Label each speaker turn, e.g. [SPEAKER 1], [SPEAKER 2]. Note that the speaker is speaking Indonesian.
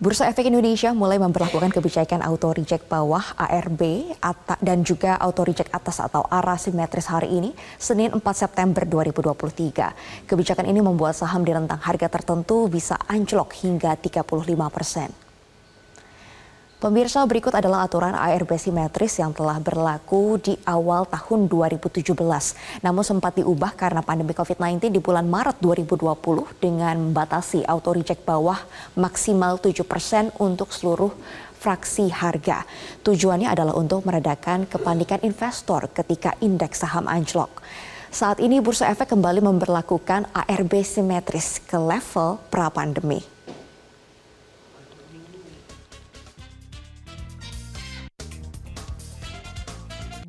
[SPEAKER 1] Bursa Efek Indonesia mulai memperlakukan kebijakan auto reject bawah ARB dan juga auto reject atas atau arah simetris hari ini, Senin 4 September 2023. Kebijakan ini membuat saham di rentang harga tertentu bisa anjlok hingga 35 persen. Pemirsa berikut adalah aturan ARB simetris yang telah berlaku di awal tahun 2017. Namun sempat diubah karena pandemi COVID-19 di bulan Maret 2020 dengan membatasi auto reject bawah maksimal 7% untuk seluruh fraksi harga. Tujuannya adalah untuk meredakan kepanikan investor ketika indeks saham anjlok. Saat ini Bursa Efek kembali memperlakukan ARB simetris ke level pra-pandemi.